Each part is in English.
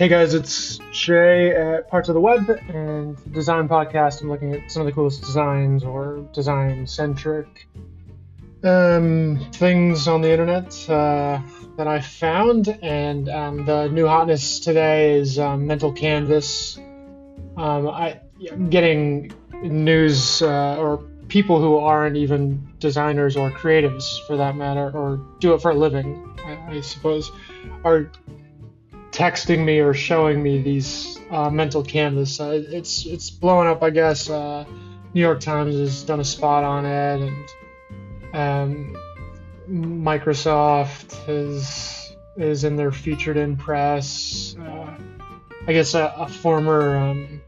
Hey guys, it's Jay at Parts of the Web and Design Podcast. I'm looking at some of the coolest designs or design centric um, things on the internet uh, that I found. And um, the new hotness today is um, Mental Canvas. Um, I, am getting news uh, or people who aren't even designers or creatives for that matter, or do it for a living, I, I suppose, are texting me or showing me these uh, mental canvas. Uh, it's it's blowing up, I guess. Uh, New York Times has done a spot on it, and um, Microsoft is is in their featured in press. Uh, I guess a, a former um,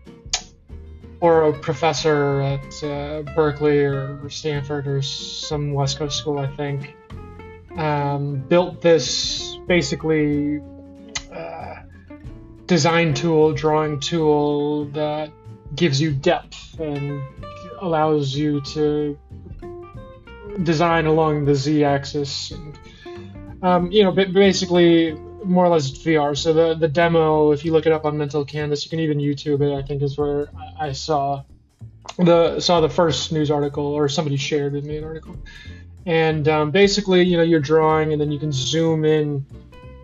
or a professor at uh, Berkeley or Stanford or some West Coast school, I think, um, built this basically design tool, drawing tool that gives you depth and allows you to design along the z-axis. And, um, you know, basically more or less VR. So the the demo, if you look it up on Mental Canvas, you can even YouTube it. I think is where I saw the saw the first news article or somebody shared with me an article. And um, basically, you know, you're drawing, and then you can zoom in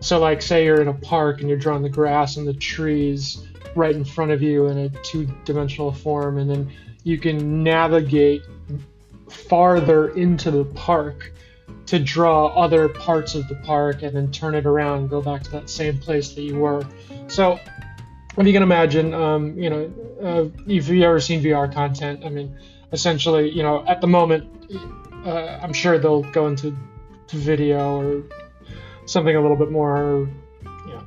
so, like, say you're in a park and you're drawing the grass and the trees right in front of you in a two dimensional form, and then you can navigate farther into the park to draw other parts of the park and then turn it around and go back to that same place that you were. So, if you can imagine, um, you know, uh, if you've ever seen VR content, I mean, essentially, you know, at the moment, uh, I'm sure they'll go into video or something a little bit more, you know,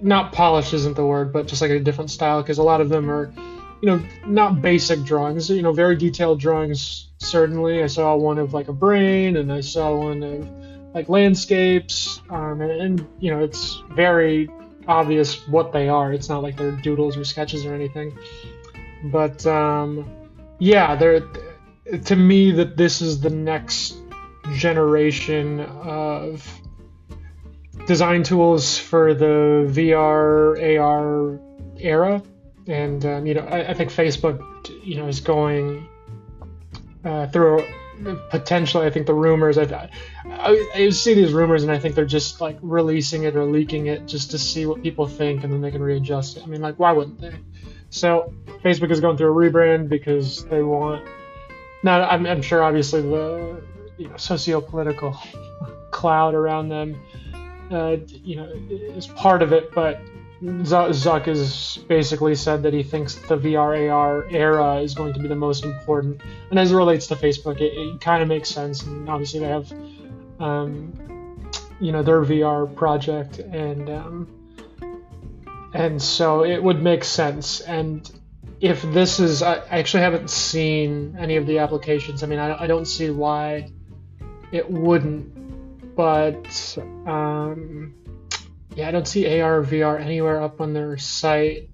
not polished isn't the word, but just like a different style because a lot of them are, you know, not basic drawings. You know, very detailed drawings. Certainly, I saw one of like a brain, and I saw one of like landscapes, um, and, and you know, it's very obvious what they are. It's not like they're doodles or sketches or anything. But um, yeah, they're to me that this is the next generation of design tools for the VR AR era, and um, you know I, I, think Facebook you know is going uh, through potentially I think the rumors I, I, I see these rumors and I think they're just like releasing it or leaking it just to see what people think and then they can readjust it. I mean like why wouldn't they? So Facebook is going through a rebrand because they want. Now I'm, I'm sure obviously the you know socio-political cloud around them uh, you know, is part of it, but Zuck has basically said that he thinks the VR AR era is going to be the most important. And as it relates to Facebook, it, it kind of makes sense. And obviously, they have, um, you know, their VR project, and um, and so it would make sense. And if this is, I actually haven't seen any of the applications. I mean, I, I don't see why it wouldn't but um, yeah, I don't see AR or VR anywhere up on their site.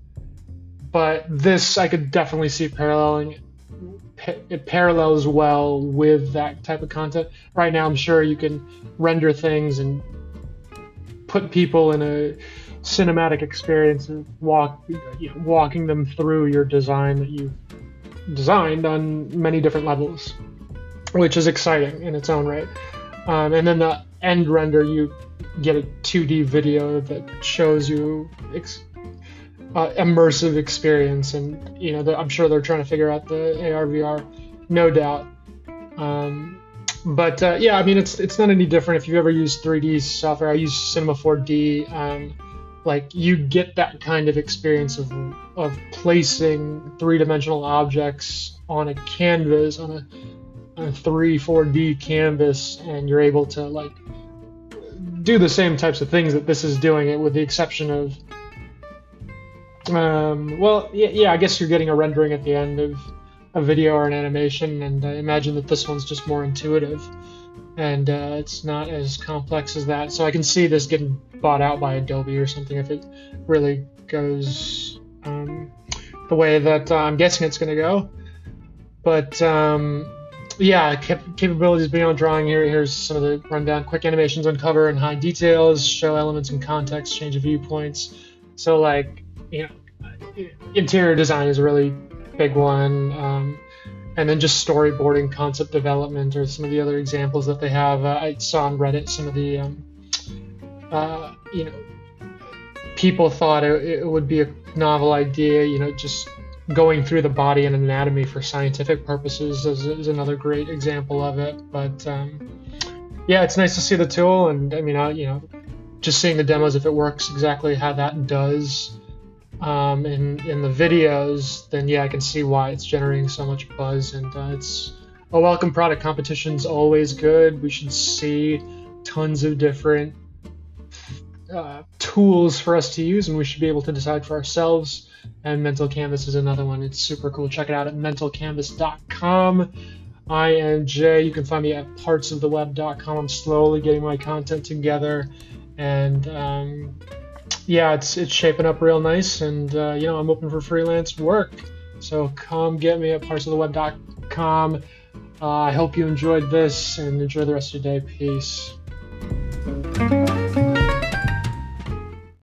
But this I could definitely see paralleling. It parallels well with that type of content. Right now, I'm sure you can render things and put people in a cinematic experience of walk, you know, walking them through your design that you've designed on many different levels, which is exciting in its own right. Um, and then the end render, you get a 2D video that shows you ex- uh, immersive experience, and you know I'm sure they're trying to figure out the AR VR, no doubt. Um, but uh, yeah, I mean it's it's not any different if you've ever used 3D software. I use Cinema 4D. Um, like you get that kind of experience of of placing three-dimensional objects on a canvas on a three, four D canvas, and you're able to like do the same types of things that this is doing it, with the exception of, um, well, yeah, yeah, I guess you're getting a rendering at the end of a video or an animation, and I imagine that this one's just more intuitive, and uh, it's not as complex as that. So I can see this getting bought out by Adobe or something if it really goes um, the way that uh, I'm guessing it's going to go. But um, yeah, cap- capabilities beyond drawing here. Here's some of the rundown. Quick animations uncover and hide details, show elements in context, change of viewpoints, So like you know, interior design is a really big one. Um, and then just storyboarding, concept development, or some of the other examples that they have. Uh, I saw on Reddit some of the, um, uh, you know, people thought it, it, would be a novel idea, you know, just going through the body and anatomy for scientific purposes is, is another great example of it. But um, yeah, it's nice to see the tool, and I mean, I, you know, just seeing the demos if it works exactly how that does um, in in the videos, then yeah, I can see why it's generating so much buzz, and uh, it's a welcome product. Competition's always good. We should see tons of different uh, tools for us to use, and we should be able to decide for ourselves. And Mental Canvas is another one. It's super cool. Check it out at mentalcanvas.com. I am Jay. You can find me at partsoftheweb.com. I'm slowly getting my content together, and um, yeah, it's it's shaping up real nice, and uh, you know I'm open for freelance work. So come get me at partsoftheweb.com. Uh, I hope you enjoyed this and enjoy the rest of your day. Peace.